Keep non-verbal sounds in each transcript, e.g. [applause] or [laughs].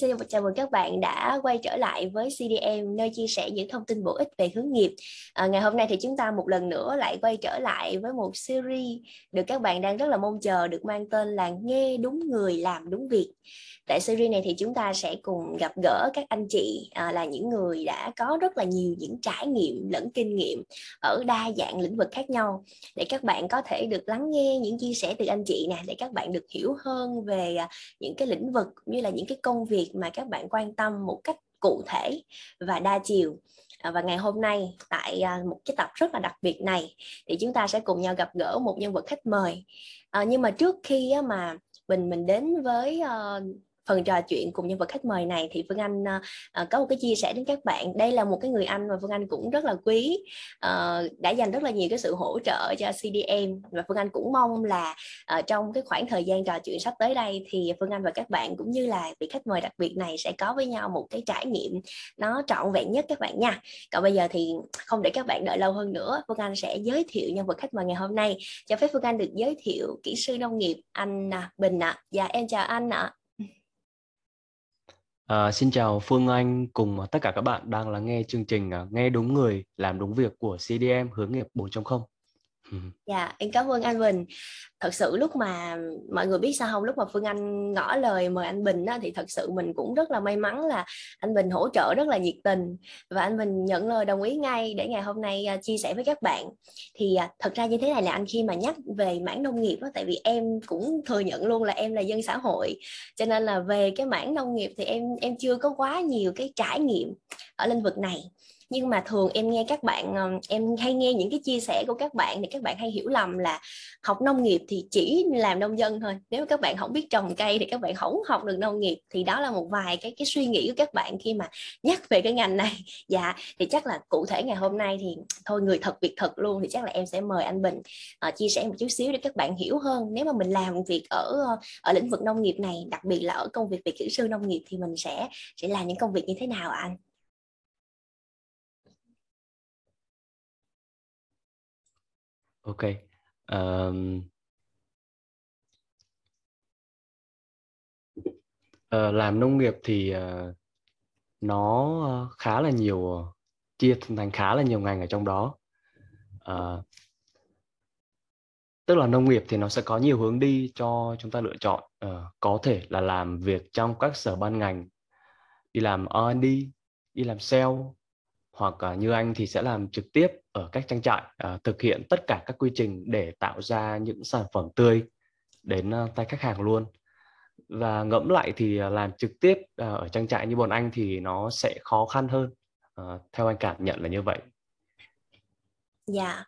xin chào mừng các bạn đã quay trở lại với CDM nơi chia sẻ những thông tin bổ ích về hướng nghiệp. À, ngày hôm nay thì chúng ta một lần nữa lại quay trở lại với một series được các bạn đang rất là mong chờ được mang tên là nghe đúng người làm đúng việc. Tại series này thì chúng ta sẽ cùng gặp gỡ các anh chị à, là những người đã có rất là nhiều những trải nghiệm lẫn kinh nghiệm ở đa dạng lĩnh vực khác nhau. Để các bạn có thể được lắng nghe những chia sẻ từ anh chị nè để các bạn được hiểu hơn về à, những cái lĩnh vực như là những cái công việc mà các bạn quan tâm một cách cụ thể và đa chiều. À, và ngày hôm nay tại à, một cái tập rất là đặc biệt này thì chúng ta sẽ cùng nhau gặp gỡ một nhân vật khách mời. À, nhưng mà trước khi mà mình mình đến với uh, phần trò chuyện cùng nhân vật khách mời này thì Phương Anh uh, có một cái chia sẻ đến các bạn đây là một cái người anh mà Phương Anh cũng rất là quý uh, đã dành rất là nhiều cái sự hỗ trợ cho CDM và Phương Anh cũng mong là uh, trong cái khoảng thời gian trò chuyện sắp tới đây thì Phương Anh và các bạn cũng như là vị khách mời đặc biệt này sẽ có với nhau một cái trải nghiệm nó trọn vẹn nhất các bạn nha còn bây giờ thì không để các bạn đợi lâu hơn nữa Phương Anh sẽ giới thiệu nhân vật khách mời ngày hôm nay cho phép Phương Anh được giới thiệu kỹ sư nông nghiệp anh à, Bình ạ à. dạ em chào anh ạ à. À, xin chào Phương Anh cùng ờ, tất cả các bạn đang lắng nghe chương trình ờ, Nghe đúng người, làm đúng việc của CDM hướng nghiệp 4.0. Dạ, em cảm ơn anh Bình. Thật sự lúc mà mọi người biết sao không, lúc mà Phương Anh ngỏ lời mời anh Bình á, thì thật sự mình cũng rất là may mắn là anh Bình hỗ trợ rất là nhiệt tình và anh Bình nhận lời đồng ý ngay để ngày hôm nay à, chia sẻ với các bạn. Thì à, thật ra như thế này là anh khi mà nhắc về mảng nông nghiệp á, tại vì em cũng thừa nhận luôn là em là dân xã hội, cho nên là về cái mảng nông nghiệp thì em em chưa có quá nhiều cái trải nghiệm ở lĩnh vực này nhưng mà thường em nghe các bạn em hay nghe những cái chia sẻ của các bạn thì các bạn hay hiểu lầm là học nông nghiệp thì chỉ làm nông dân thôi. Nếu các bạn không biết trồng cây thì các bạn không học được nông nghiệp. Thì đó là một vài cái cái suy nghĩ của các bạn khi mà nhắc về cái ngành này. [laughs] Dạ thì chắc là cụ thể ngày hôm nay thì thôi người thật việc thật luôn thì chắc là em sẽ mời anh Bình uh, chia sẻ một chút xíu để các bạn hiểu hơn. Nếu mà mình làm việc ở ờ, ở lĩnh vực nông nghiệp này đặc biệt là ở công việc về kỹ sư nông nghiệp thì mình sẽ sẽ làm những công việc như thế nào anh? Ok. um, uh, làm nông nghiệp thì uh, nó ờ, khá là nhiều chia thành khá là nhiều ngành ở trong đó. uh, tức là nông nghiệp thì nó sẽ có nhiều hướng đi cho chúng ta lựa chọn. uh, có thể là làm việc trong các sở ban ngành, đi làm R&D, đi làm sale, hoặc uh, như anh thì sẽ làm trực tiếp ở các trang trại uh, thực hiện tất cả các quy trình để tạo ra những sản phẩm tươi đến uh, tay khách hàng luôn. Và ngẫm lại thì làm trực tiếp ở trang trại như bọn anh thì nó sẽ khó khăn hơn uh, theo anh cảm nhận là như vậy. Dạ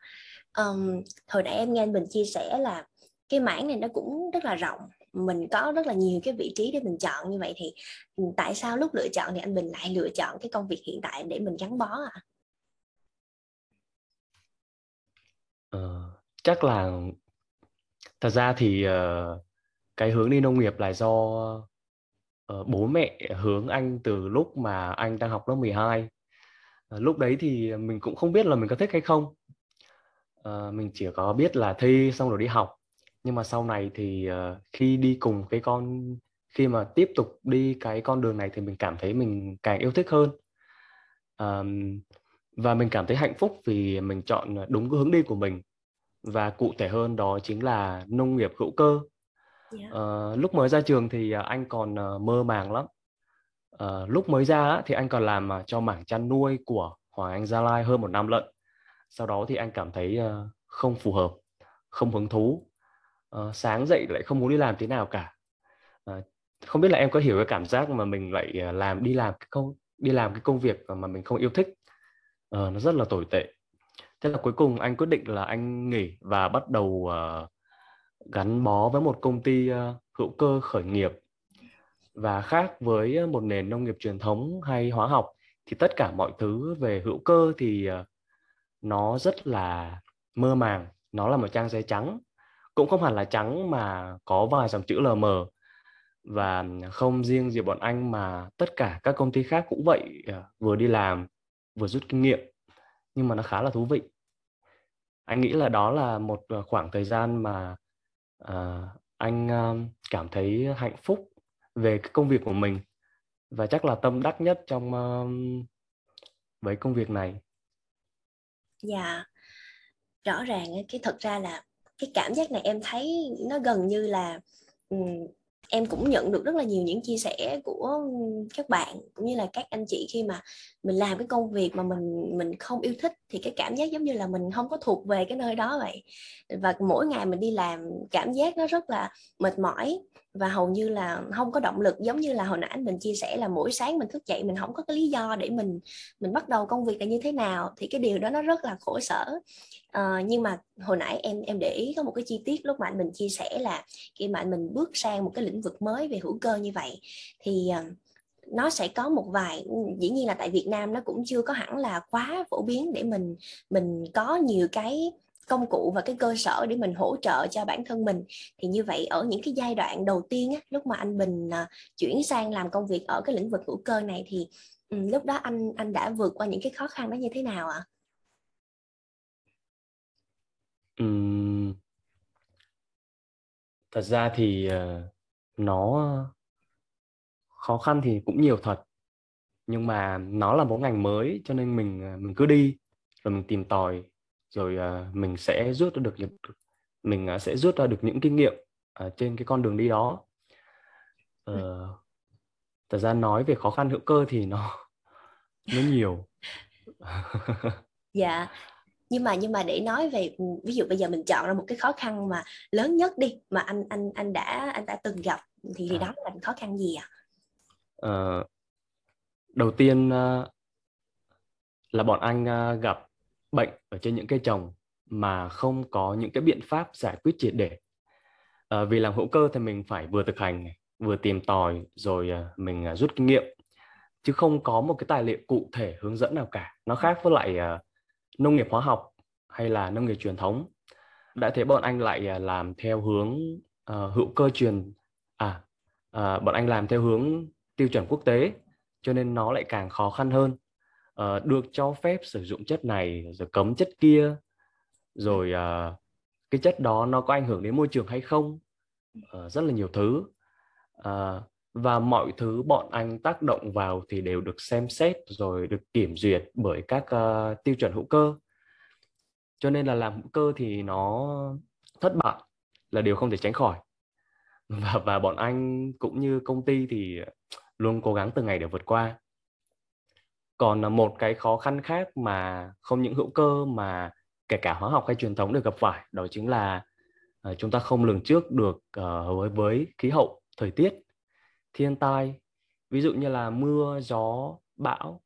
um, hồi nãy em nghe anh Bình chia sẻ là cái mảng này nó cũng rất là rộng mình có rất là nhiều cái vị trí để mình chọn như vậy thì ừ, tại sao lúc lựa chọn thì anh Bình lại lựa chọn cái công việc hiện tại để mình gắn bó à? Ờ, chắc là thật ra thì uh, cái hướng đi nông nghiệp là do uh, bố mẹ hướng anh từ lúc mà anh đang học lớp 12 uh, ờ, lúc đấy thì mình cũng không biết là mình có thích hay không. Uh, mình chỉ có biết là thi xong rồi đi học nhưng mà sau này thì uh, khi đi cùng cái con khi mà tiếp tục đi cái con đường này thì mình cảm thấy mình càng yêu thích hơn. Um, và mình cảm thấy hạnh phúc vì mình chọn đúng cái hướng đi của mình. Và cụ thể hơn đó chính là nông nghiệp hữu cơ. Yeah. Dạ. uh, lúc mới ra trường thì anh còn uh, mơ màng lắm. Uh, lúc mới ra thì anh còn làm cho mảng chăn nuôi của Hoàng Anh Gia Lai hơn một năm lận. Sau đó thì anh cảm thấy uh, không phù hợp không hứng thú uh, sáng dậy lại không muốn đi làm thế nào cả. Uh, không biết là em có hiểu cái cảm giác mà mình lại ờ, làm đi làm cái công đi làm cái công việc mà mình không yêu thích. Uh, nó rất là tồi tệ. Thế là cuối cùng anh quyết định là anh nghỉ và bắt đầu uh, gắn bó với một công ty uh, hữu cơ khởi nghiệp. Và khác với một nền nông nghiệp truyền thống hay hóa học thì tất cả mọi thứ về hữu cơ thì uh, nó rất là mơ màng. Nó là một trang giấy trắng cũng không hẳn là trắng mà có vài dòng chữ LM mờ và không riêng gì bọn anh mà tất cả các công ty khác cũng vậy à, vừa đi làm vừa rút kinh nghiệm. Nhưng mà nó khá là thú vị. Anh nghĩ là đó là một à, khoảng thời gian mà uh, anh cảm thấy hạnh phúc về cái công việc của mình. Và chắc là tâm đắc nhất trong uh, với công việc này. Dạ. Rõ ràng cái thật ra là cái cảm giác này em thấy nó gần như là um, em cũng nhận được rất là nhiều những chia sẻ của các bạn cũng như là các anh chị khi mà mình làm cái công việc mà mình mình không yêu thích thì cái cảm giác giống như là mình không có thuộc về cái nơi đó vậy. Và mỗi ngày mình đi làm cảm giác nó rất là mệt mỏi và hầu như là không có động lực giống như là hồi nãy mình chia sẻ là mỗi sáng mình thức dậy mình không có cái lý do để mình mình bắt đầu công việc là như thế nào thì cái điều đó nó rất là khổ sở. Uh, nhưng mà hồi nãy em em để ý có một cái chi tiết lúc mà anh mình chia sẻ là khi mà anh mình bước sang một cái lĩnh vực mới về hữu cơ như vậy thì uh, nó sẽ có một vài dĩ nhiên là tại Việt Nam nó cũng chưa có hẳn là quá phổ biến để mình mình có nhiều cái công cụ và cái cơ sở để mình hỗ trợ cho bản thân mình thì như vậy ở những cái giai đoạn đầu tiên á, lúc mà anh Bình à, chuyển sang làm công việc ở cái lĩnh vực hữu cơ này thì um, lúc đó anh anh đã vượt qua những cái khó khăn đó như thế nào ạ? À? Uhm, thật ra thì uh, nó khó khăn thì cũng nhiều thật nhưng mà nó là một ngành mới cho nên mình ờ, mình cứ đi rồi mình tìm tòi rồi uh, mình sẽ rút ra được những mình uh, sẽ rút ra được những kinh nghiệm uh, trên cái con đường đi đó uh, thật ra nói về khó khăn hữu cơ thì nó nó nhiều dạ nhưng mà nhưng mà để nói về ví dụ bây giờ mình chọn ra một cái khó khăn mà lớn nhất đi mà anh anh anh đã anh đã từng gặp thì thì à. đó là khó khăn gì ạ? À? Uh, đầu tiên là bọn anh gặp bệnh ở trên những cây trồng mà không có những cái biện pháp giải quyết triệt để. à, vì làm hữu cơ thì mình phải vừa thực hành vừa tìm tòi rồi ờ, mình ờ, rút kinh nghiệm chứ không có một cái tài liệu cụ thể hướng dẫn nào cả. Nó khác với lại uh, nông nghiệp hóa học hay là nông nghiệp truyền thống đã thế bọn anh lại làm theo hướng uh, hữu cơ truyền à uh, bọn anh làm theo hướng tiêu chuẩn quốc tế cho nên nó lại càng khó khăn hơn uh, được cho phép sử dụng chất này rồi cấm chất kia. Rồi uh, cái chất đó nó có ảnh hưởng đến môi trường hay không? Uh, rất là nhiều thứ. Uh, và mọi thứ bọn anh tác động vào thì đều được xem xét rồi được kiểm duyệt bởi các uh, tiêu chuẩn hữu cơ. Cho nên là làm hữu cơ thì nó thất bại là điều không thể tránh khỏi. [laughs] Và và bọn anh cũng như công ty thì luôn cố gắng từng ngày để vượt qua còn à, một cái khó khăn khác mà không những hữu cơ mà kể cả hóa học hay truyền thống được gặp phải đó chính là uh, chúng ta không lường trước được uh, với với khí hậu thời tiết thiên tai. Ví dụ như là mưa gió bão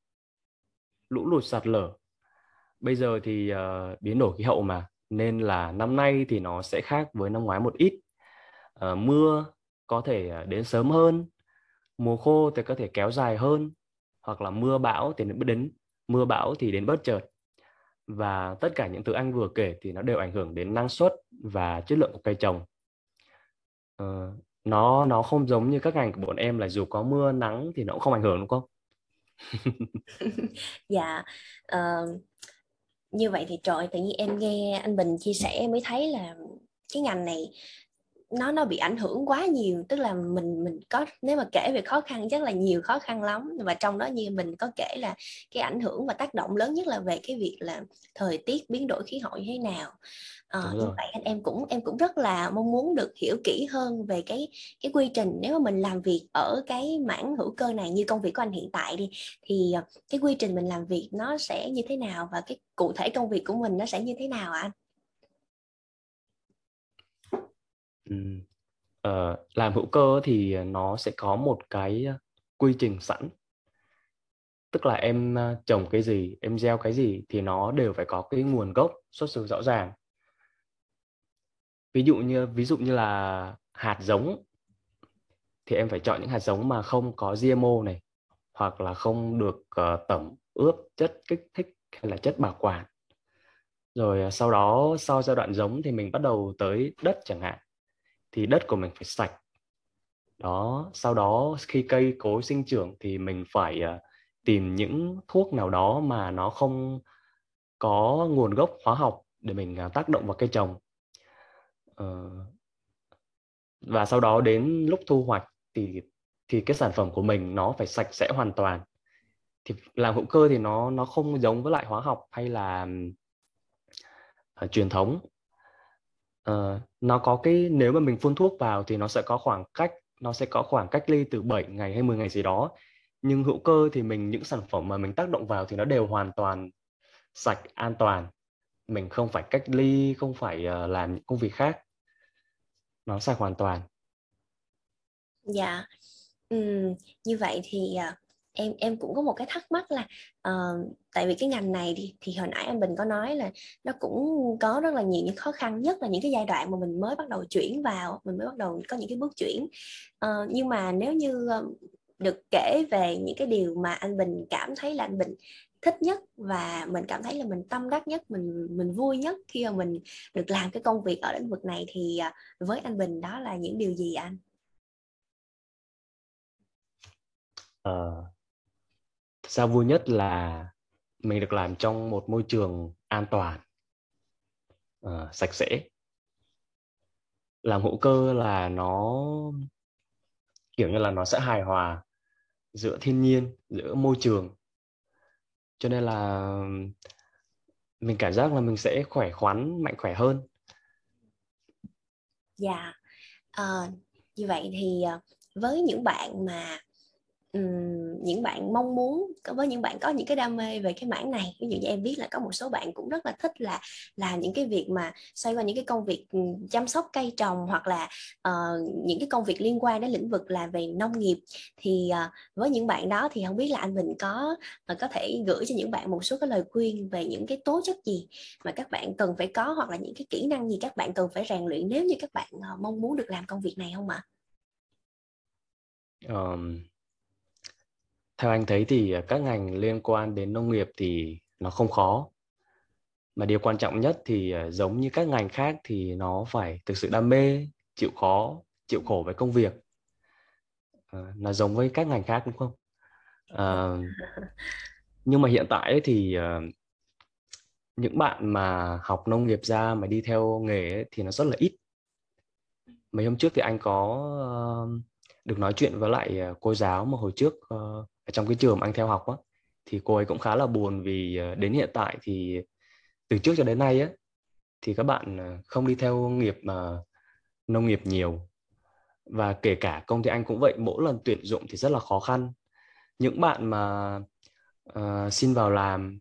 lũ lụt sạt lở. Bây giờ thì uh, biến đổi khí hậu mà nên là năm nay thì nó sẽ khác với năm ngoái một ít. Uh, mưa có thể à, đến sớm hơn mùa khô thì có thể kéo dài hơn hoặc là mưa bão thì nó đến mưa bão thì đến bất chợt và tất cả những thứ anh vừa kể thì nó đều ảnh hưởng đến năng suất và chất lượng của cây trồng. Uh, nó nó không giống như các ngành của bọn em là dù có mưa nắng thì nó cũng không ảnh hưởng đúng không? [laughs] Dạ uh, như vậy thì trời tự nhiên em nghe anh Bình chia sẻ mới thấy là cái ngành này nó nó bị ảnh hưởng quá nhiều tức là mình mình có nếu mà kể về khó khăn chắc là nhiều khó khăn lắm. Và trong đó như mình có kể là cái ảnh hưởng và tác động lớn nhất là về cái việc là thời tiết biến đổi khí hậu như thế nào. À, như vậy anh em cũng em cũng rất là mong muốn được hiểu kỹ hơn về cái cái quy trình. Nếu mà mình làm việc ở cái mảng hữu cơ này như công việc của anh hiện tại đi thì ờ, cái quy trình mình làm việc nó sẽ như thế nào và cái cụ thể công việc của mình nó sẽ như thế nào anh Ờ, làm hữu cơ thì nó sẽ có một cái ờ, quy trình sẵn. Tức là em ờ, trồng cái gì, em gieo cái gì thì nó đều phải có cái nguồn gốc xuất xứ rõ ràng. Ví dụ như ví dụ như là hạt giống thì em phải chọn những hạt giống mà không có GMO này hoặc là không được uh, tẩm ướp chất kích thích hay là chất bảo quản. Rồi sau đó sau giai đoạn giống thì mình bắt đầu tới đất chẳng hạn thì đất của mình phải sạch. Đó sau đó khi cây cối sinh trưởng thì mình phải uh, tìm những thuốc nào đó mà nó không có nguồn gốc hóa học để mình uh, tác động vào cây trồng. Uh, và sau đó đến lúc thu hoạch thì thì cái sản phẩm của mình nó phải sạch sẽ hoàn toàn. Thì làm hữu cơ thì nó nó không giống với lại hóa học hay là uh, truyền thống. Ờ, nó có cái nếu mà mình phun thuốc vào thì nó sẽ có khoảng cách nó sẽ có khoảng cách ly từ 7 ngày hay 10 ngày gì đó. Nhưng hữu cơ thì mình những sản phẩm mà mình tác động vào thì nó đều hoàn toàn sạch an toàn. Mình không phải cách ly không phải uh, làm những công việc khác. Nó sạch hoàn toàn. Dạ. Ừ, như vậy thì ờ, em em cũng có một cái thắc mắc là uh, tại vì cái ngành này thì, thì hồi nãy anh Bình có nói là nó cũng có rất là nhiều những khó khăn nhất là những cái giai đoạn mà mình mới bắt đầu chuyển vào mình mới bắt đầu có những cái bước chuyển uh, nhưng mà nếu như ờ, được kể về những cái điều mà anh Bình cảm thấy là anh Bình thích nhất và mình cảm thấy là mình tâm đắc nhất mình mình vui nhất khi mà mình được làm cái công việc ở lĩnh vực này thì với anh Bình đó là những điều gì anh? Sao vui nhất là mình được làm trong một môi trường an toàn, uh, sạch sẽ. Làm hữu cơ là nó kiểu như là nó sẽ hài hòa giữa thiên nhiên, giữa môi trường. Cho nên là mình cảm giác là mình sẽ khỏe khoắn mạnh khỏe hơn. Dạ. À, như vậy thì ờ, với những bạn mà um, những bạn mong muốn với những bạn có những cái đam mê về cái mảng này ví dụ như em biết là có một số bạn cũng rất là thích là làm những cái việc mà xoay quanh những cái công việc chăm sóc cây trồng hoặc là uh, những cái công việc liên quan đến lĩnh vực là về nông nghiệp thì uh, với những bạn đó thì không biết là anh Bình có uh, có thể gửi cho những bạn một số cái lời khuyên về những cái tố chất gì mà các bạn cần phải có hoặc là những cái kỹ năng gì các bạn cần phải rèn luyện nếu như các bạn uh, mong muốn được làm công việc này không ạ? Um, theo anh thấy thì à, các ngành liên quan đến nông nghiệp thì nó không khó. Mà điều quan trọng nhất thì à, giống như các ngành khác thì nó phải thực sự đam mê chịu khó chịu khổ với công việc. À, nó giống với các ngành khác đúng không? À, [laughs] nhưng mà hiện tại thì uh, những bạn mà học nông nghiệp ra mà đi theo nghề ấy, thì nó rất là ít. Mấy hôm trước thì anh có uh, được nói chuyện với lại cô giáo mà hồi trước uh, ở trong cái trường mà anh theo học á thì cô ấy cũng khá là buồn vì ờ, đến hiện tại thì từ trước cho đến nay á thì các bạn ờ, không đi theo nghiệp mà nông nghiệp nhiều. Và kể cả công ty anh cũng vậy mỗi lần tuyển dụng thì rất là khó khăn. Những bạn mà uh, xin vào làm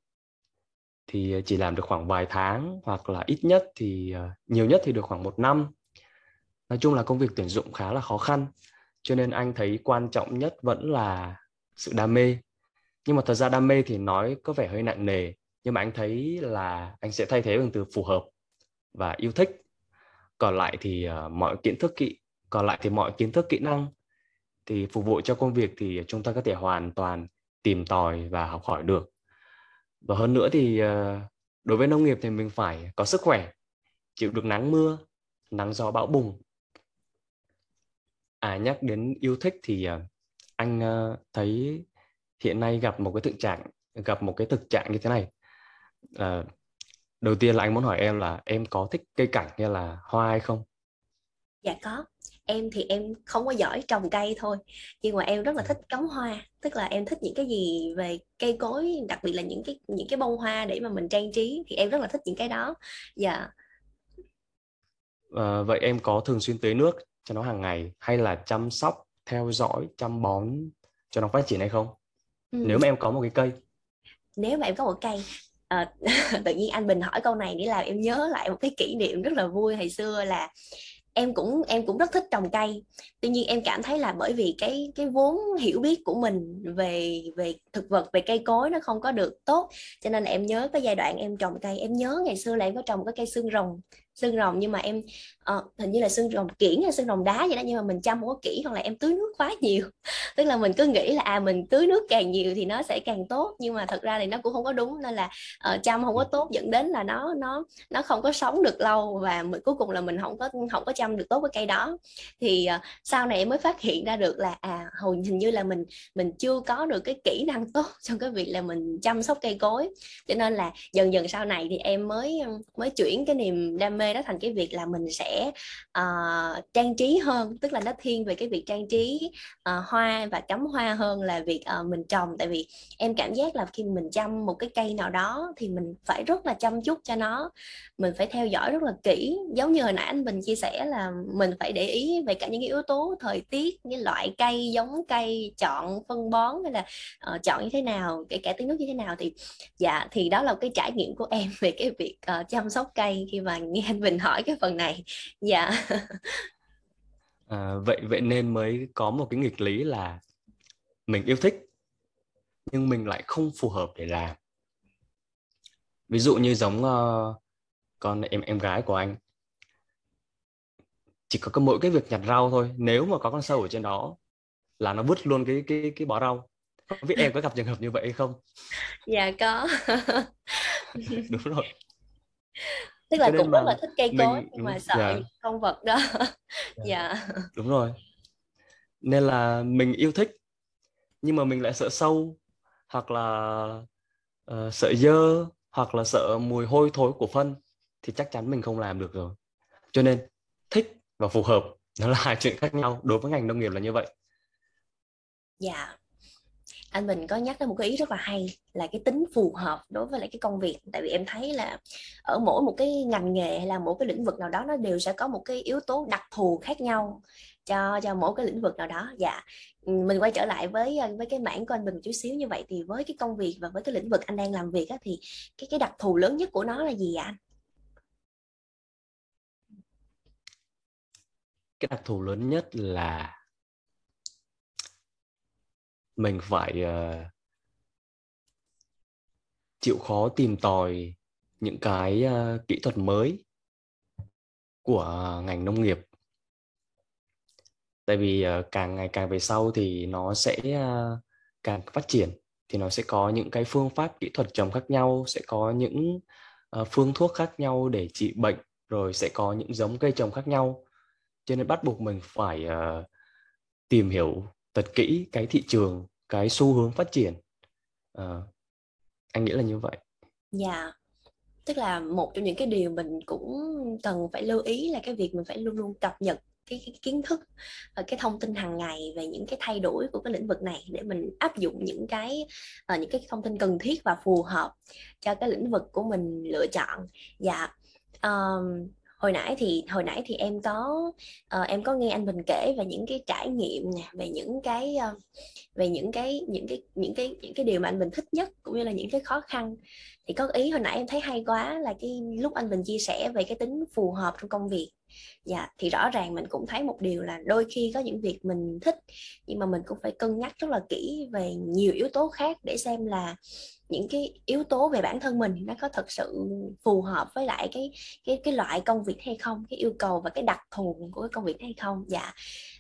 thì chỉ làm được khoảng vài tháng hoặc là ít nhất thì uh, nhiều nhất thì được khoảng một năm. Nói chung là công việc tuyển dụng khá là khó khăn cho nên anh thấy quan trọng nhất vẫn là sự đam mê. Nhưng mà thật ra đam mê thì nói có vẻ hơi nặng nề nhưng mà anh thấy là anh sẽ thay thế bằng từ phù hợp và yêu thích. Còn lại thì uh, mọi kiến thức kỹ còn lại thì mọi kiến thức kỹ năng thì phục vụ cho công việc thì chúng ta có thể hoàn toàn tìm tòi và học hỏi được. Và hơn nữa thì uh, đối với nông nghiệp thì mình phải có sức khỏe chịu được nắng mưa nắng gió bão bùng. À nhắc đến yêu thích thì uh, anh uh, thấy hiện nay gặp một cái thực trạng gặp một cái thực trạng như thế này. Uh, đầu tiên là anh muốn hỏi em là em có thích cây cảnh hay là hoa hay không? Dạ có. Em thì em không có giỏi trồng cây thôi nhưng mà em rất là thích cắm hoa. Tức là em thích những cái gì về cây cối đặc biệt là những cái những cái bông hoa để mà mình trang trí thì em rất là thích những cái đó. Dạ. À, vậy em có thường xuyên tưới nước cho nó hàng ngày hay là chăm sóc theo dõi chăm bón cho nó phát triển hay không? Ừ. nếu mà em có một cái cây. Nếu mà em có một cây à, [laughs] tự nhiên anh Bình hỏi câu này để làm em nhớ lại một cái kỷ niệm rất là vui hồi xưa là em cũng em cũng rất thích trồng cây. Tuy nhiên em cảm thấy là bởi vì cái cái vốn hiểu biết của mình về về thực vật về cây cối nó không có được tốt cho nên là em nhớ cái giai đoạn em trồng cây. Em nhớ ngày xưa là em có trồng cái cây xương rồng xương rồng nhưng mà em uh, hình như là xương rồng kiển hay xương rồng đá vậy đó nhưng mà mình chăm không có kỹ hoặc là em tưới nước quá nhiều. [laughs] Tức là mình cứ nghĩ là à mình tưới nước càng nhiều thì nó sẽ càng tốt nhưng mà thật ra thì nó cũng không có đúng nên là uh, chăm không có tốt dẫn đến là nó nó nó không có sống được lâu và mình, cuối cùng là mình không có không có chăm được tốt cái cây đó. Thì uh, sau này em mới phát hiện ra được là à hồi hình như là mình mình chưa có được cái kỹ năng [laughs] tốt trong cái việc là mình chăm sóc cây cối. Cho nên là dần dần sau này thì em mới mới chuyển cái niềm đam mê mê đó thành cái việc là mình sẽ uh, trang trí hơn tức là nó thiên về cái việc trang trí uh, hoa và cắm hoa hơn là việc uh, mình trồng. Tại vì em cảm giác là khi mình chăm một cái cây nào đó thì mình phải rất là chăm chút cho nó mình phải theo dõi rất là kỹ. Giống như hồi nãy anh Bình chia sẻ là mình phải để ý về cả những cái yếu tố thời tiết cái loại cây giống cây chọn phân bón hay là uh, chọn như thế nào kể cả tưới nước như thế nào thì dạ thì đó là cái trải nghiệm của em về cái việc uh, chăm sóc cây khi mà nghe [laughs] anh Bình hỏi cái phần này. Dạ. [laughs] À, vậy vậy nên mới có một cái nghịch lý là mình yêu thích nhưng mình lại không phù hợp để làm. Ví dụ như giống uh, con em em gái của anh. Chỉ có mỗi cái việc nhặt rau thôi nếu mà có con sâu ở trên đó là nó vứt luôn cái cái cái bó rau. Không biết em có gặp trường hợp như vậy hay không? Dạ có. [laughs] Đúng rồi tức là cũng rất là thích cây cối mình, nhưng mà sợ dạ. con vật đó. [laughs] Dạ. dạ. Đúng rồi. Nên là mình yêu thích nhưng mà mình lại sợ sâu hoặc là uh, sợ dơ hoặc là sợ mùi hôi thối của phân thì chắc chắn mình không làm được rồi. Cho nên thích và phù hợp nó là hai chuyện khác nhau đối với ngành nông nghiệp là như vậy. Dạ anh mình có nhắc đến một cái ý rất là hay là cái tính phù hợp đối với lại cái công việc. Tại vì em thấy là ở mỗi một cái ngành nghề hay là mỗi cái lĩnh vực nào đó nó đều sẽ có một cái yếu tố đặc thù khác nhau cho cho mỗi cái lĩnh vực nào đó. Dạ. Mình quay trở lại với với cái mảng của anh Bình chút xíu như vậy thì với cái công việc và với cái lĩnh vực anh đang làm việc á, thì cái cái đặc thù lớn nhất của nó là gì ạ? Anh? Cái đặc thù lớn nhất là mình phải uh, chịu khó tìm tòi những cái uh, kỹ thuật mới của ngành nông nghiệp. Tại vì uh, càng ngày càng về sau thì nó sẽ uh, càng phát triển thì nó sẽ có những cái phương pháp kỹ thuật trồng khác nhau sẽ có những uh, phương thuốc khác nhau để trị bệnh rồi sẽ có những giống cây trồng khác nhau. Cho nên bắt buộc mình phải uh, tìm hiểu thật kỹ cái thị trường cái xu hướng phát triển. À, anh nghĩ là như vậy. Dạ. Yeah. tức là một trong những cái điều mình cũng cần phải lưu ý là cái việc mình phải luôn luôn cập nhật cái, cái kiến thức và cái thông tin hàng ngày về những cái thay đổi của cái lĩnh vực này để mình áp dụng những cái uh, những cái thông tin cần thiết và phù hợp cho cái lĩnh vực của mình lựa chọn. Dạ. Um, hồi nãy thì hồi nãy thì em có uh, em có nghe anh Bình kể về những cái trải nghiệm nè về những cái uh, về những cái những cái những cái những cái điều mà anh Bình thích nhất cũng như là những cái khó khăn. Thì có ý hồi nãy em thấy hay quá là cái lúc anh Bình chia sẻ về cái tính phù hợp trong công việc. Dạ thì rõ ràng mình cũng thấy một điều là đôi khi có những việc mình thích nhưng mà mình cũng phải cân nhắc rất là kỹ về nhiều yếu tố khác để xem là những cái yếu tố về bản thân mình nó có thật sự phù hợp với lại cái cái cái loại công việc hay không cái yêu cầu và cái đặc thù của cái công việc hay không? Dạ.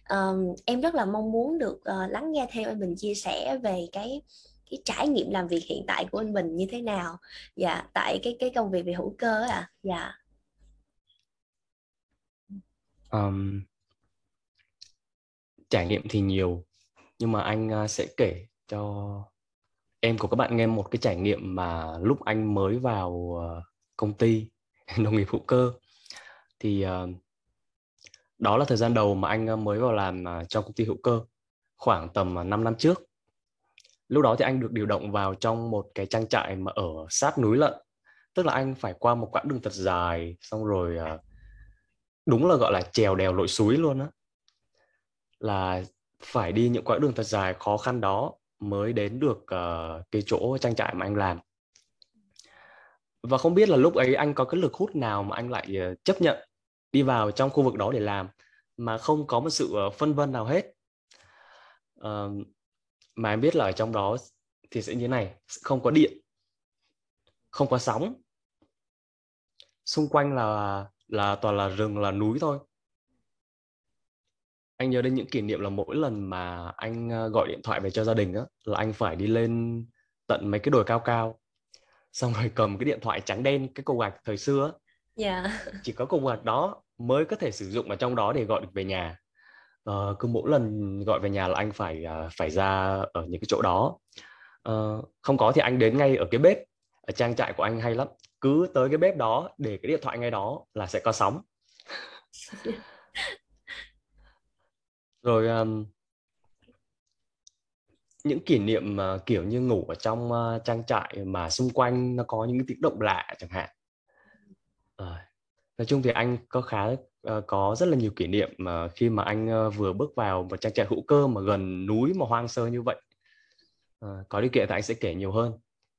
Um, em rất là mong muốn được uh, lắng nghe theo anh Bình chia sẻ về cái cái trải nghiệm làm việc hiện tại của anh Bình như thế nào. Dạ tại cái cái công việc về hữu cơ à dạ. Um, trải nghiệm thì nhiều nhưng mà anh uh, sẽ kể cho em của các bạn nghe một cái trải nghiệm mà lúc anh mới vào ờ, công ty [laughs] nông nghiệp hữu cơ. Thì ờ, đó là thời gian đầu mà anh ờ, mới vào làm trong công ty hữu cơ, khoảng tầm 5 năm trước. Lúc đó thì anh được điều động vào trong một cái trang trại mà ở sát núi lận. Tức là anh phải qua một quãng đường thật dài, xong rồi đúng là, gọi là trèo đèo lội suối luôn á. Là phải đi những quãng đường thật dài khó khăn đó mới đến được uh, cái chỗ trang trại mà anh làm. Và không biết là lúc ấy anh có cái lực hút nào mà anh lại uh, chấp nhận đi vào trong khu vực đó để làm mà không có một sự uh, phân vân nào hết. Uh, mà em biết là ở trong đó thì sẽ như thế này không có điện không có sóng. Xung quanh là là toàn là rừng là núi thôi anh nhớ đến những kỷ niệm là mỗi lần mà anh ờ, gọi điện thoại về cho gia đình á là anh phải đi lên tận mấy cái đồi cao cao xong rồi cầm cái điện thoại trắng đen cái cục gạch thời xưa yeah. Dạ. chỉ có cục gạch đó mới có thể sử dụng ở trong đó để gọi được về nhà. Uh, cứ mỗi lần gọi về nhà là anh phải uh, phải ra ở những cái chỗ đó. Uh, không có thì anh đến ngay ở cái bếp. Ở trang trại của anh hay lắm. Cứ tới cái bếp đó để cái điện thoại ngay đó là sẽ có sóng [laughs] rồi um, những kỷ niệm uh, kiểu như ngủ ở trong uh, trang trại mà xung quanh nó có những cái tiếng động lạ chẳng hạn. Uh, nói chung thì anh có khá uh, có rất là nhiều kỷ niệm mà uh, khi mà anh uh, vừa bước vào một trang trại hữu cơ mà gần núi mà hoang sơ như vậy. Uh, có điều kiện thì anh sẽ kể nhiều hơn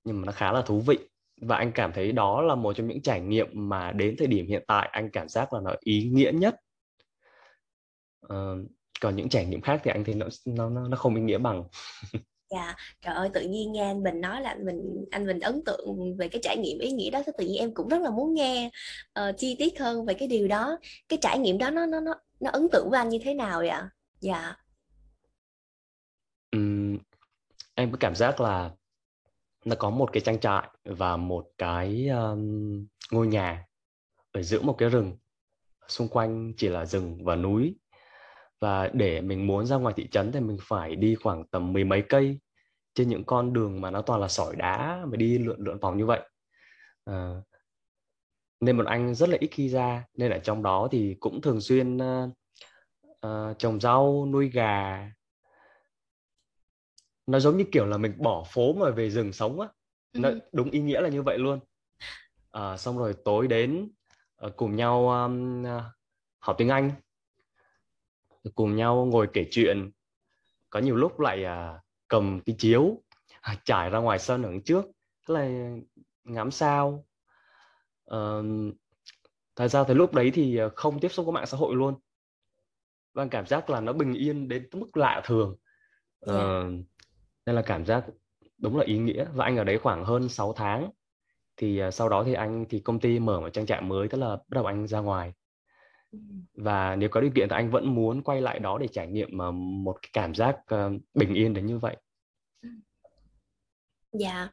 nhưng mà nó khá là thú vị. Và anh cảm thấy đó là một trong những trải nghiệm mà đến thời điểm hiện tại anh cảm giác là nó ý nghĩa nhất. Uh, còn những trải nghiệm khác thì anh thấy nó nó nó không ý nghĩa bằng. [laughs] Dạ trời ơi tự nhiên nghe anh bình nói là mình anh bình ấn tượng về cái trải nghiệm ý nghĩa đó thì tự nhiên em cũng rất là muốn nghe uh, chi tiết hơn về cái điều đó. Cái trải nghiệm đó nó nó nó nó ấn tượng với anh như thế nào vậy ạ? Dạ. Um, em có cảm giác là nó có một cái trang trại và một cái um, ngôi nhà ở giữa một cái rừng. Xung quanh chỉ là rừng và núi và để mình muốn ra ngoài thị trấn thì mình phải đi khoảng tầm mười mấy cây trên những con đường mà nó toàn là sỏi đá mà đi lượn lượn vòng như vậy. À, nên một anh rất là ít khi ra nên ở trong đó thì cũng thường xuyên uh, uh, trồng rau nuôi gà. Nó giống như kiểu là mình bỏ phố mà về rừng sống á. Nó ừ. đúng ý nghĩa là như vậy luôn. À, xong rồi tối đến uh, cùng nhau um, học tiếng anh cùng nhau ngồi kể chuyện. Có nhiều lúc lại uh, cầm cái chiếu à, trải ra ngoài sân ở trước thế là ngắm sao. Uh, thật ra thì lúc đấy thì không tiếp xúc với mạng xã hội luôn. Và cảm giác là nó bình yên đến mức lạ thường. Yeah. nên là cảm giác đúng là ý nghĩa. Và anh ở đấy khoảng hơn 6 tháng. Thì uh, sau đó thì anh thì công ty mở một trang trại mới tức là bắt đầu anh ra ngoài và nếu có điều kiện thì anh vẫn muốn quay lại đó để trải nghiệm uh, một cái cảm giác uh, bình yên đến như vậy? Dạ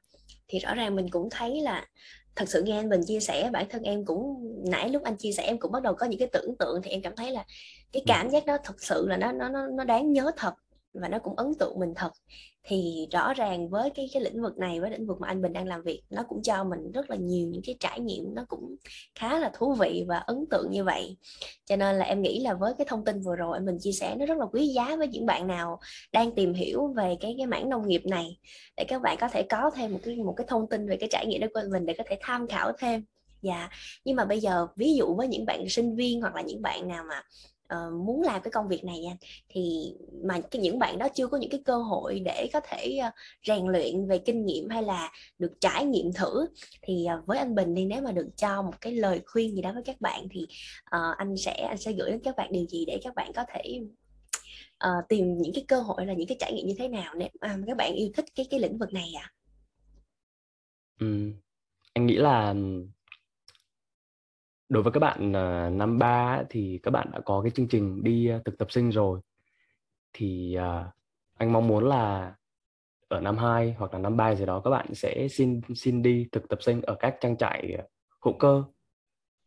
thì rõ ràng mình cũng thấy là thật sự nghe anh Bình chia sẻ bản thân em cũng nãy lúc anh chia sẻ em cũng bắt đầu có những cái tưởng tượng thì em cảm thấy là cái cảm giác đó thật sự là nó nó nó đáng nhớ thật và nó cũng ấn tượng mình thật. Thì rõ ràng với cái cái lĩnh vực này, với lĩnh vực mà anh Bình đang làm việc, nó cũng cho mình rất là nhiều những cái trải nghiệm nó cũng khá là thú vị và ấn tượng như vậy. Cho nên là em nghĩ là với cái thông tin vừa rồi, anh Bình chia sẻ nó rất là quý giá với những bạn nào đang tìm hiểu về cái cái mảng nông nghiệp này. Để các bạn có thể có thêm một cái một cái thông tin về cái trải nghiệm đó của anh Bình để có thể tham khảo thêm. Dạ nhưng mà bây giờ ví dụ với những bạn sinh viên hoặc là những bạn nào mà uh, muốn làm cái công việc này nha thì mà cái những bạn đó chưa có những cái cơ hội để có thể uh, rèn luyện về kinh nghiệm hay là được trải nghiệm thử thì uh, với anh Bình đi nếu mà được cho một cái lời khuyên gì đó với các bạn thì uh, anh sẽ anh sẽ gửi đến các bạn điều gì để các bạn có thể uh, tìm những cái cơ hội là những cái trải nghiệm như thế nào nếu mà các bạn yêu thích cái cái lĩnh vực này à? Ừ. Anh nghĩ là đối với các bạn uh, năm ba thì các bạn đã có cái chương trình đi uh, thực tập sinh rồi. Thì uh, anh mong muốn là ở năm 2 hoặc là năm 3 gì đó các bạn sẽ xin xin đi thực tập sinh ở các trang trại hữu cơ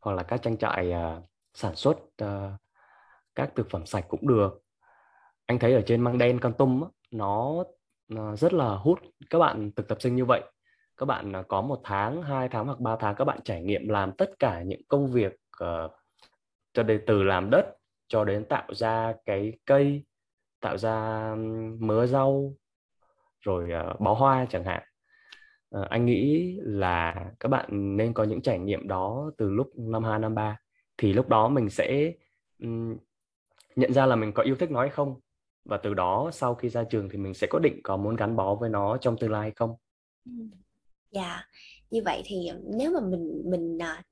hoặc là các trang trại uh, sản xuất uh, các thực phẩm sạch cũng được. Anh thấy ở trên măng đen con tum nó, nó rất là hút các bạn thực tập sinh như vậy các bạn à, có một tháng hai tháng hoặc ba tháng các bạn trải nghiệm làm tất cả những công việc uh, cho đến từ làm đất cho đến tạo ra cái cây tạo ra mớ rau rồi uh, bó hoa chẳng hạn. Uh, anh nghĩ là các bạn nên có những trải nghiệm đó từ lúc năm hai năm ba. Thì lúc đó mình sẽ um, nhận ra là mình có yêu thích nó hay không. Và từ đó sau khi ra trường thì mình sẽ có định có muốn gắn bó với nó trong tương lai hay không. Dạ, như vậy thì nếu mà mình mình à,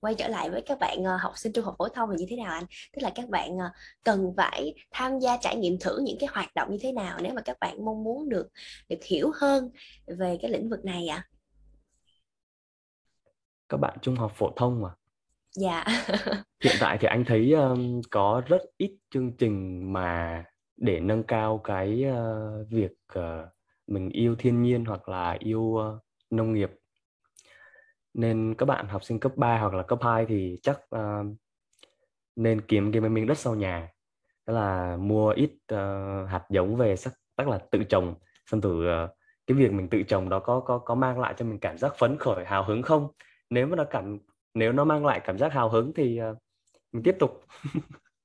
quay trở lại với các bạn à, học sinh trung học phổ thông thì như thế nào anh? Tức là các bạn à, cần phải tham gia trải nghiệm thử những cái hoạt động như thế nào nếu mà các bạn mong muốn được được hiểu hơn về cái lĩnh vực này ạ? À? Các bạn trung học phổ thông mà. Dạ. [laughs] Hiện tại thì anh thấy um, có rất ít chương trình mà để nâng cao cái uh, việc uh, mình yêu thiên nhiên hoặc là yêu uh, nông nghiệp. Nên các bạn học sinh cấp 3 hoặc là cấp 2 thì chắc uh, nên kiếm cái miếng đất sau nhà. Đó là mua ít uh, hạt giống về sắc tức là tự trồng. Xong từ uh, cái việc mình tự trồng đó có có có mang lại cho mình cảm giác phấn khởi hào hứng không? Nếu mà nó cảm nếu nó mang lại cảm giác hào hứng thì uh, mình tiếp tục.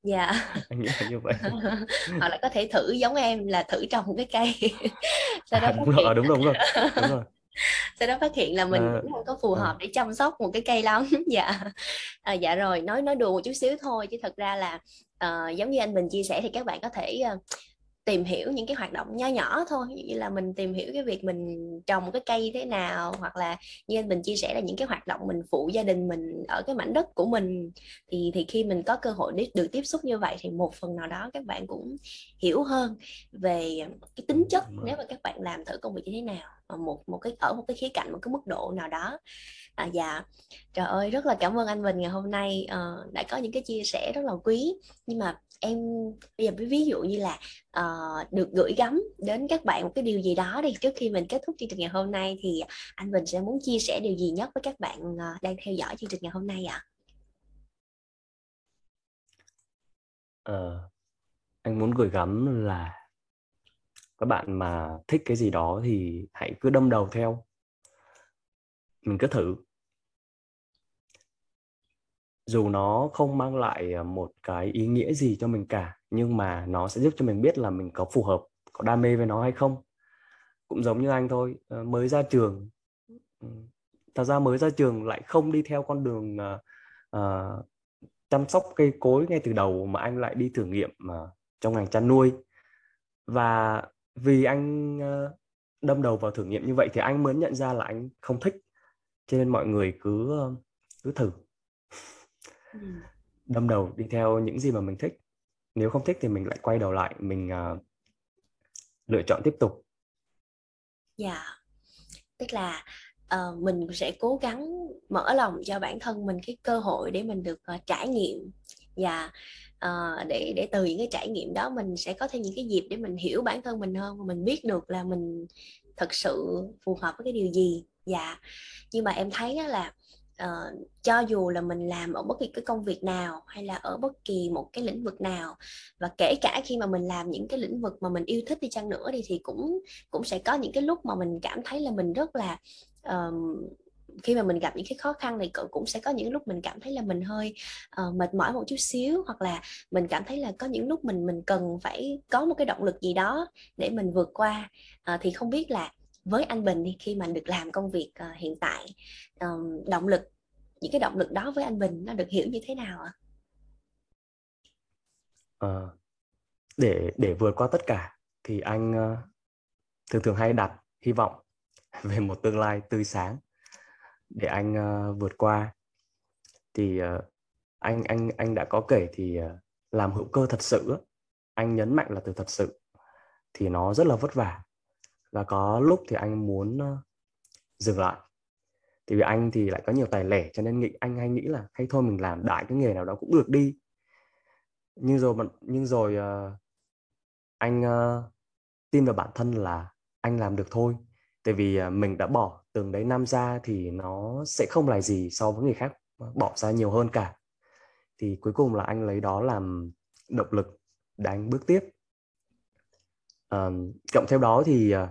Dạ. [laughs] Anh nghĩ là như vậy. [laughs] Hoặc là có thể thử giống em là thử trồng cái cây. [laughs] Sau đó à, đúng, rồi, đúng rồi đúng rồi đúng rồi sau đó phát hiện là mình à, cũng không có phù hợp à. để chăm sóc một cái cây lắm [laughs] dạ à, dạ rồi nói nói đùa một chút xíu thôi chứ thật ra là uh, giống như anh Bình chia sẻ thì các bạn có thể uh, tìm hiểu những cái hoạt động nho nhỏ thôi như là mình tìm hiểu cái việc mình trồng cái cây thế nào hoặc là như anh Bình chia sẻ là những cái hoạt động mình phụ gia đình mình ở cái mảnh đất của mình thì thì khi mình có cơ hội để được tiếp xúc như vậy thì một phần nào đó các bạn cũng hiểu hơn về cái tính chất nếu mà các bạn làm thử công việc như thế nào ở một một cái ở một cái khía cạnh một cái mức độ nào đó. À, dạ. Trời ơi rất là cảm ơn anh Bình ngày hôm nay uh, đã có những cái chia sẻ rất là quý. Nhưng mà em bây giờ ví dụ như là uh, được gửi gắm đến các bạn một cái điều gì đó đi trước khi mình kết thúc chương trình ngày hôm nay thì anh Bình sẽ muốn chia sẻ điều gì nhất với các bạn uh, đang theo dõi chương trình ngày hôm nay ạ? À? Uh, anh muốn gửi gắm là các bạn mà thích cái gì đó thì hãy cứ đâm đầu theo mình cứ thử dù nó không mang lại ờ, một cái ý nghĩa gì cho mình cả nhưng mà nó sẽ giúp cho mình biết là mình có phù hợp có đam mê với nó hay không. Cũng giống như anh thôi ờ, mới ra trường ừ, thật ra mới ra trường lại không đi theo con đường uh, chăm sóc cây cối ngay từ đầu mà anh lại đi thử nghiệm uh, trong ngành chăn nuôi. Và vì anh uh, đâm đầu vào thử nghiệm như vậy thì anh mới nhận ra là anh không thích cho nên mọi người cứ cứ thử ừ. đâm đầu đi theo những gì mà mình thích. Nếu không thích thì mình lại quay đầu lại mình uh, lựa chọn tiếp tục. Dạ. Yeah. tức là uh, mình sẽ cố gắng mở lòng cho bản thân mình cái cơ hội để mình được uh, trải nghiệm. Và uh, để để từ những cái trải nghiệm đó mình sẽ có thêm những cái dịp để mình hiểu bản thân mình hơn và mình biết được là mình thật sự phù hợp với cái điều gì. Dạ. Nhưng mà em thấy là uh, cho dù là mình làm ở bất kỳ cái công việc nào hay là ở bất kỳ một cái lĩnh vực nào và kể cả khi mà mình làm những cái lĩnh vực mà mình yêu thích đi chăng nữa đi thì cũng cũng sẽ có những cái lúc mà mình cảm thấy là mình rất là uh, khi mà mình gặp những cái khó khăn này cũng sẽ có những lúc mình cảm thấy là mình hơi uh, mệt mỏi một chút xíu hoặc là mình cảm thấy là có những lúc mình mình cần phải có một cái động lực gì đó để mình vượt qua. Uh, thì không biết là với anh Bình đi khi mà được làm công việc uh, hiện tại um, động lực những cái động lực đó với anh Bình nó được hiểu như thế nào ạ? À, để để vượt qua tất cả thì anh uh, thường thường hay đặt hy vọng [laughs] về một tương lai tươi sáng để anh uh, vượt qua thì uh, anh anh anh đã có kể thì uh, làm hữu cơ thật sự anh nhấn mạnh là từ thật sự thì nó rất là vất vả và có lúc thì anh muốn ờ, dừng lại. Thì vì anh thì lại có nhiều tài lẻ cho nên nghĩ anh hay nghĩ là hay thôi mình làm đại cái nghề nào đó cũng được đi. Nhưng rồi nhưng rồi uh, anh uh, tin vào bản thân là anh làm được thôi. Tại vì uh, mình đã bỏ từng đấy năm ra thì nó sẽ không là gì so với người khác bỏ ra nhiều hơn cả. Thì cuối cùng là anh lấy đó làm động lực để anh bước tiếp. Um, cộng thêm đó thì uh,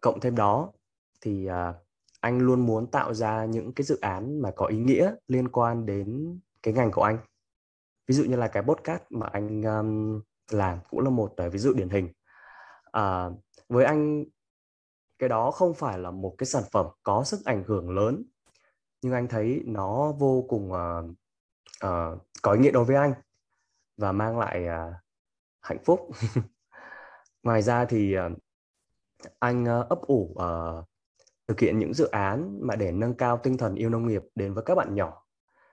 cộng thêm đó thì uh, anh luôn muốn tạo ra những cái dự án mà có ý nghĩa liên quan đến cái ngành của anh. Ví dụ như là cái podcast mà anh um, làm cũng là một uh, ví dụ điển hình. Uh, với anh cái đó không phải là một cái sản phẩm có sức ảnh hưởng lớn nhưng anh thấy nó vô cùng uh, uh, có ý nghĩa đối với anh và mang lại uh, hạnh phúc. [laughs] Ngoài ra thì uh, anh uh, ấp ủ uh, thực hiện những dự án mà để nâng cao tinh thần yêu nông nghiệp đến với các bạn nhỏ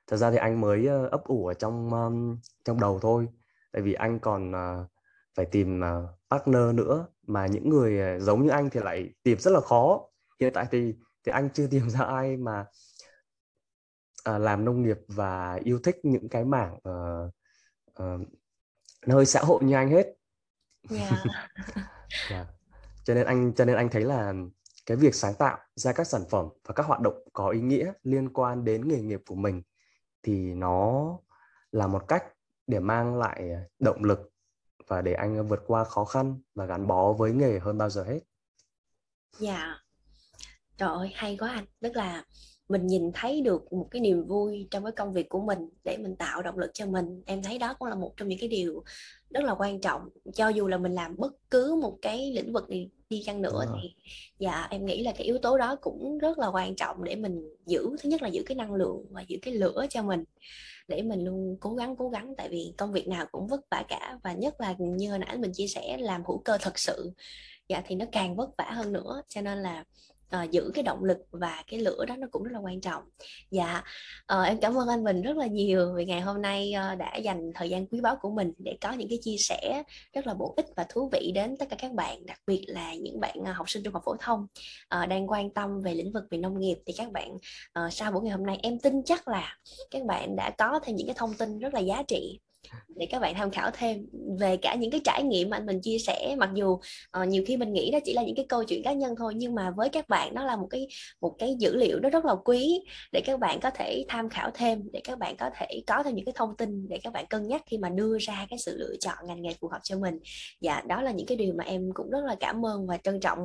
thật ra thì anh mới ờ, ấp ủ ở trong um, trong đầu thôi tại vì anh còn uh, phải tìm uh, partner nữa mà những người giống như anh thì lại tìm rất là khó hiện tại thì thì anh chưa [laughs] tìm ra ai mà uh, làm nông nghiệp và yêu thích những cái mảng uh, uh, hơi xã hội như anh hết yeah. [laughs] Dạ. yeah. Cho nên anh, cho nên anh thấy là cái việc sáng tạo ra các sản phẩm và các hoạt động có ý nghĩa liên quan đến nghề nghiệp của mình thì nó là một cách để mang lại động lực và để anh vượt qua khó khăn và gắn bó với nghề hơn bao giờ hết. Dạ. Trời ơi, hay quá anh. Tức là mình nhìn thấy được một cái niềm vui trong cái công việc của mình để mình tạo động lực cho mình. Em thấy đó cũng là một trong những cái điều rất là quan trọng. Cho dù là mình làm bất cứ một cái lĩnh vực gì đi chăng nữa thì dạ em nghĩ là cái yếu tố đó cũng rất là quan trọng để mình giữ thứ nhất là giữ cái năng lượng và giữ cái lửa cho mình để mình luôn cố gắng cố gắng. Tại vì công việc nào cũng vất vả cả và nhất là như hồi nãy mình chia sẻ làm hữu cơ thật sự dạ thì nó càng vất vả hơn nữa. Cho nên là uh, giữ cái động lực và cái lửa đó nó cũng rất là quan trọng. Dạ uh, em cảm ơn anh Bình rất là nhiều vì ngày hôm nay uh, đã dành thời gian quý báu của mình để có những cái chia sẻ rất là bổ ích và thú vị đến tất cả các bạn đặc biệt là những bạn uh, học sinh trung học phổ thông uh, đang quan tâm về lĩnh vực về nông nghiệp. Thì các bạn uh, sau buổi ngày hôm nay em tin chắc là các bạn đã có thêm những cái thông tin rất là giá trị để các bạn tham khảo thêm về cả những cái trải nghiệm mà anh mình chia sẻ. Mặc dù uh, nhiều khi mình nghĩ đó chỉ là những cái câu chuyện cá nhân thôi nhưng mà với các bạn nó là một cái một cái dữ liệu nó rất là quý để các bạn có thể tham khảo thêm để các bạn có thể có thêm những cái thông tin để các bạn cân nhắc khi mà đưa ra cái sự lựa chọn ngành nghề phù hợp cho mình. Dạ đó là những cái điều mà em cũng rất là cảm ơn và trân trọng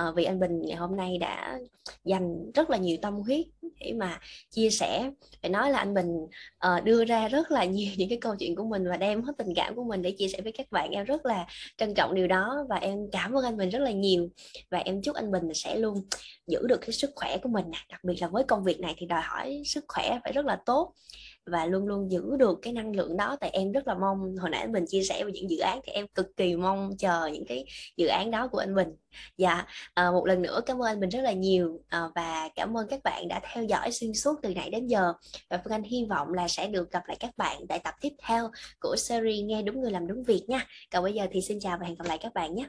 uh, vì anh Bình ngày hôm nay đã dành rất là nhiều tâm huyết để mà chia sẻ. Phải nói là anh Bình uh, đưa ra rất là nhiều [laughs] những cái câu chuyện của mình và đem hết tình cảm của mình để chia sẻ với các bạn. Em rất là trân trọng điều đó và em cảm ơn anh Bình rất là nhiều. Và em chúc anh Bình sẽ luôn giữ được cái sức khỏe của mình đặc biệt là với công việc này thì đòi hỏi sức khỏe phải rất là tốt và luôn luôn giữ được cái năng lượng đó. Tại em rất là mong hồi nãy mình chia sẻ về những dự án thì em cực kỳ mong chờ những cái dự án đó của anh Bình. Dạ à, một lần nữa cảm ơn anh Bình rất là nhiều à, và cảm ơn các bạn đã theo dõi xuyên suốt từ nãy đến giờ. Và Phương Anh hy vọng là sẽ được gặp lại các bạn tại tập tiếp theo của series nghe đúng người làm đúng việc nha. Còn bây giờ thì xin chào và hẹn gặp lại các bạn nhé.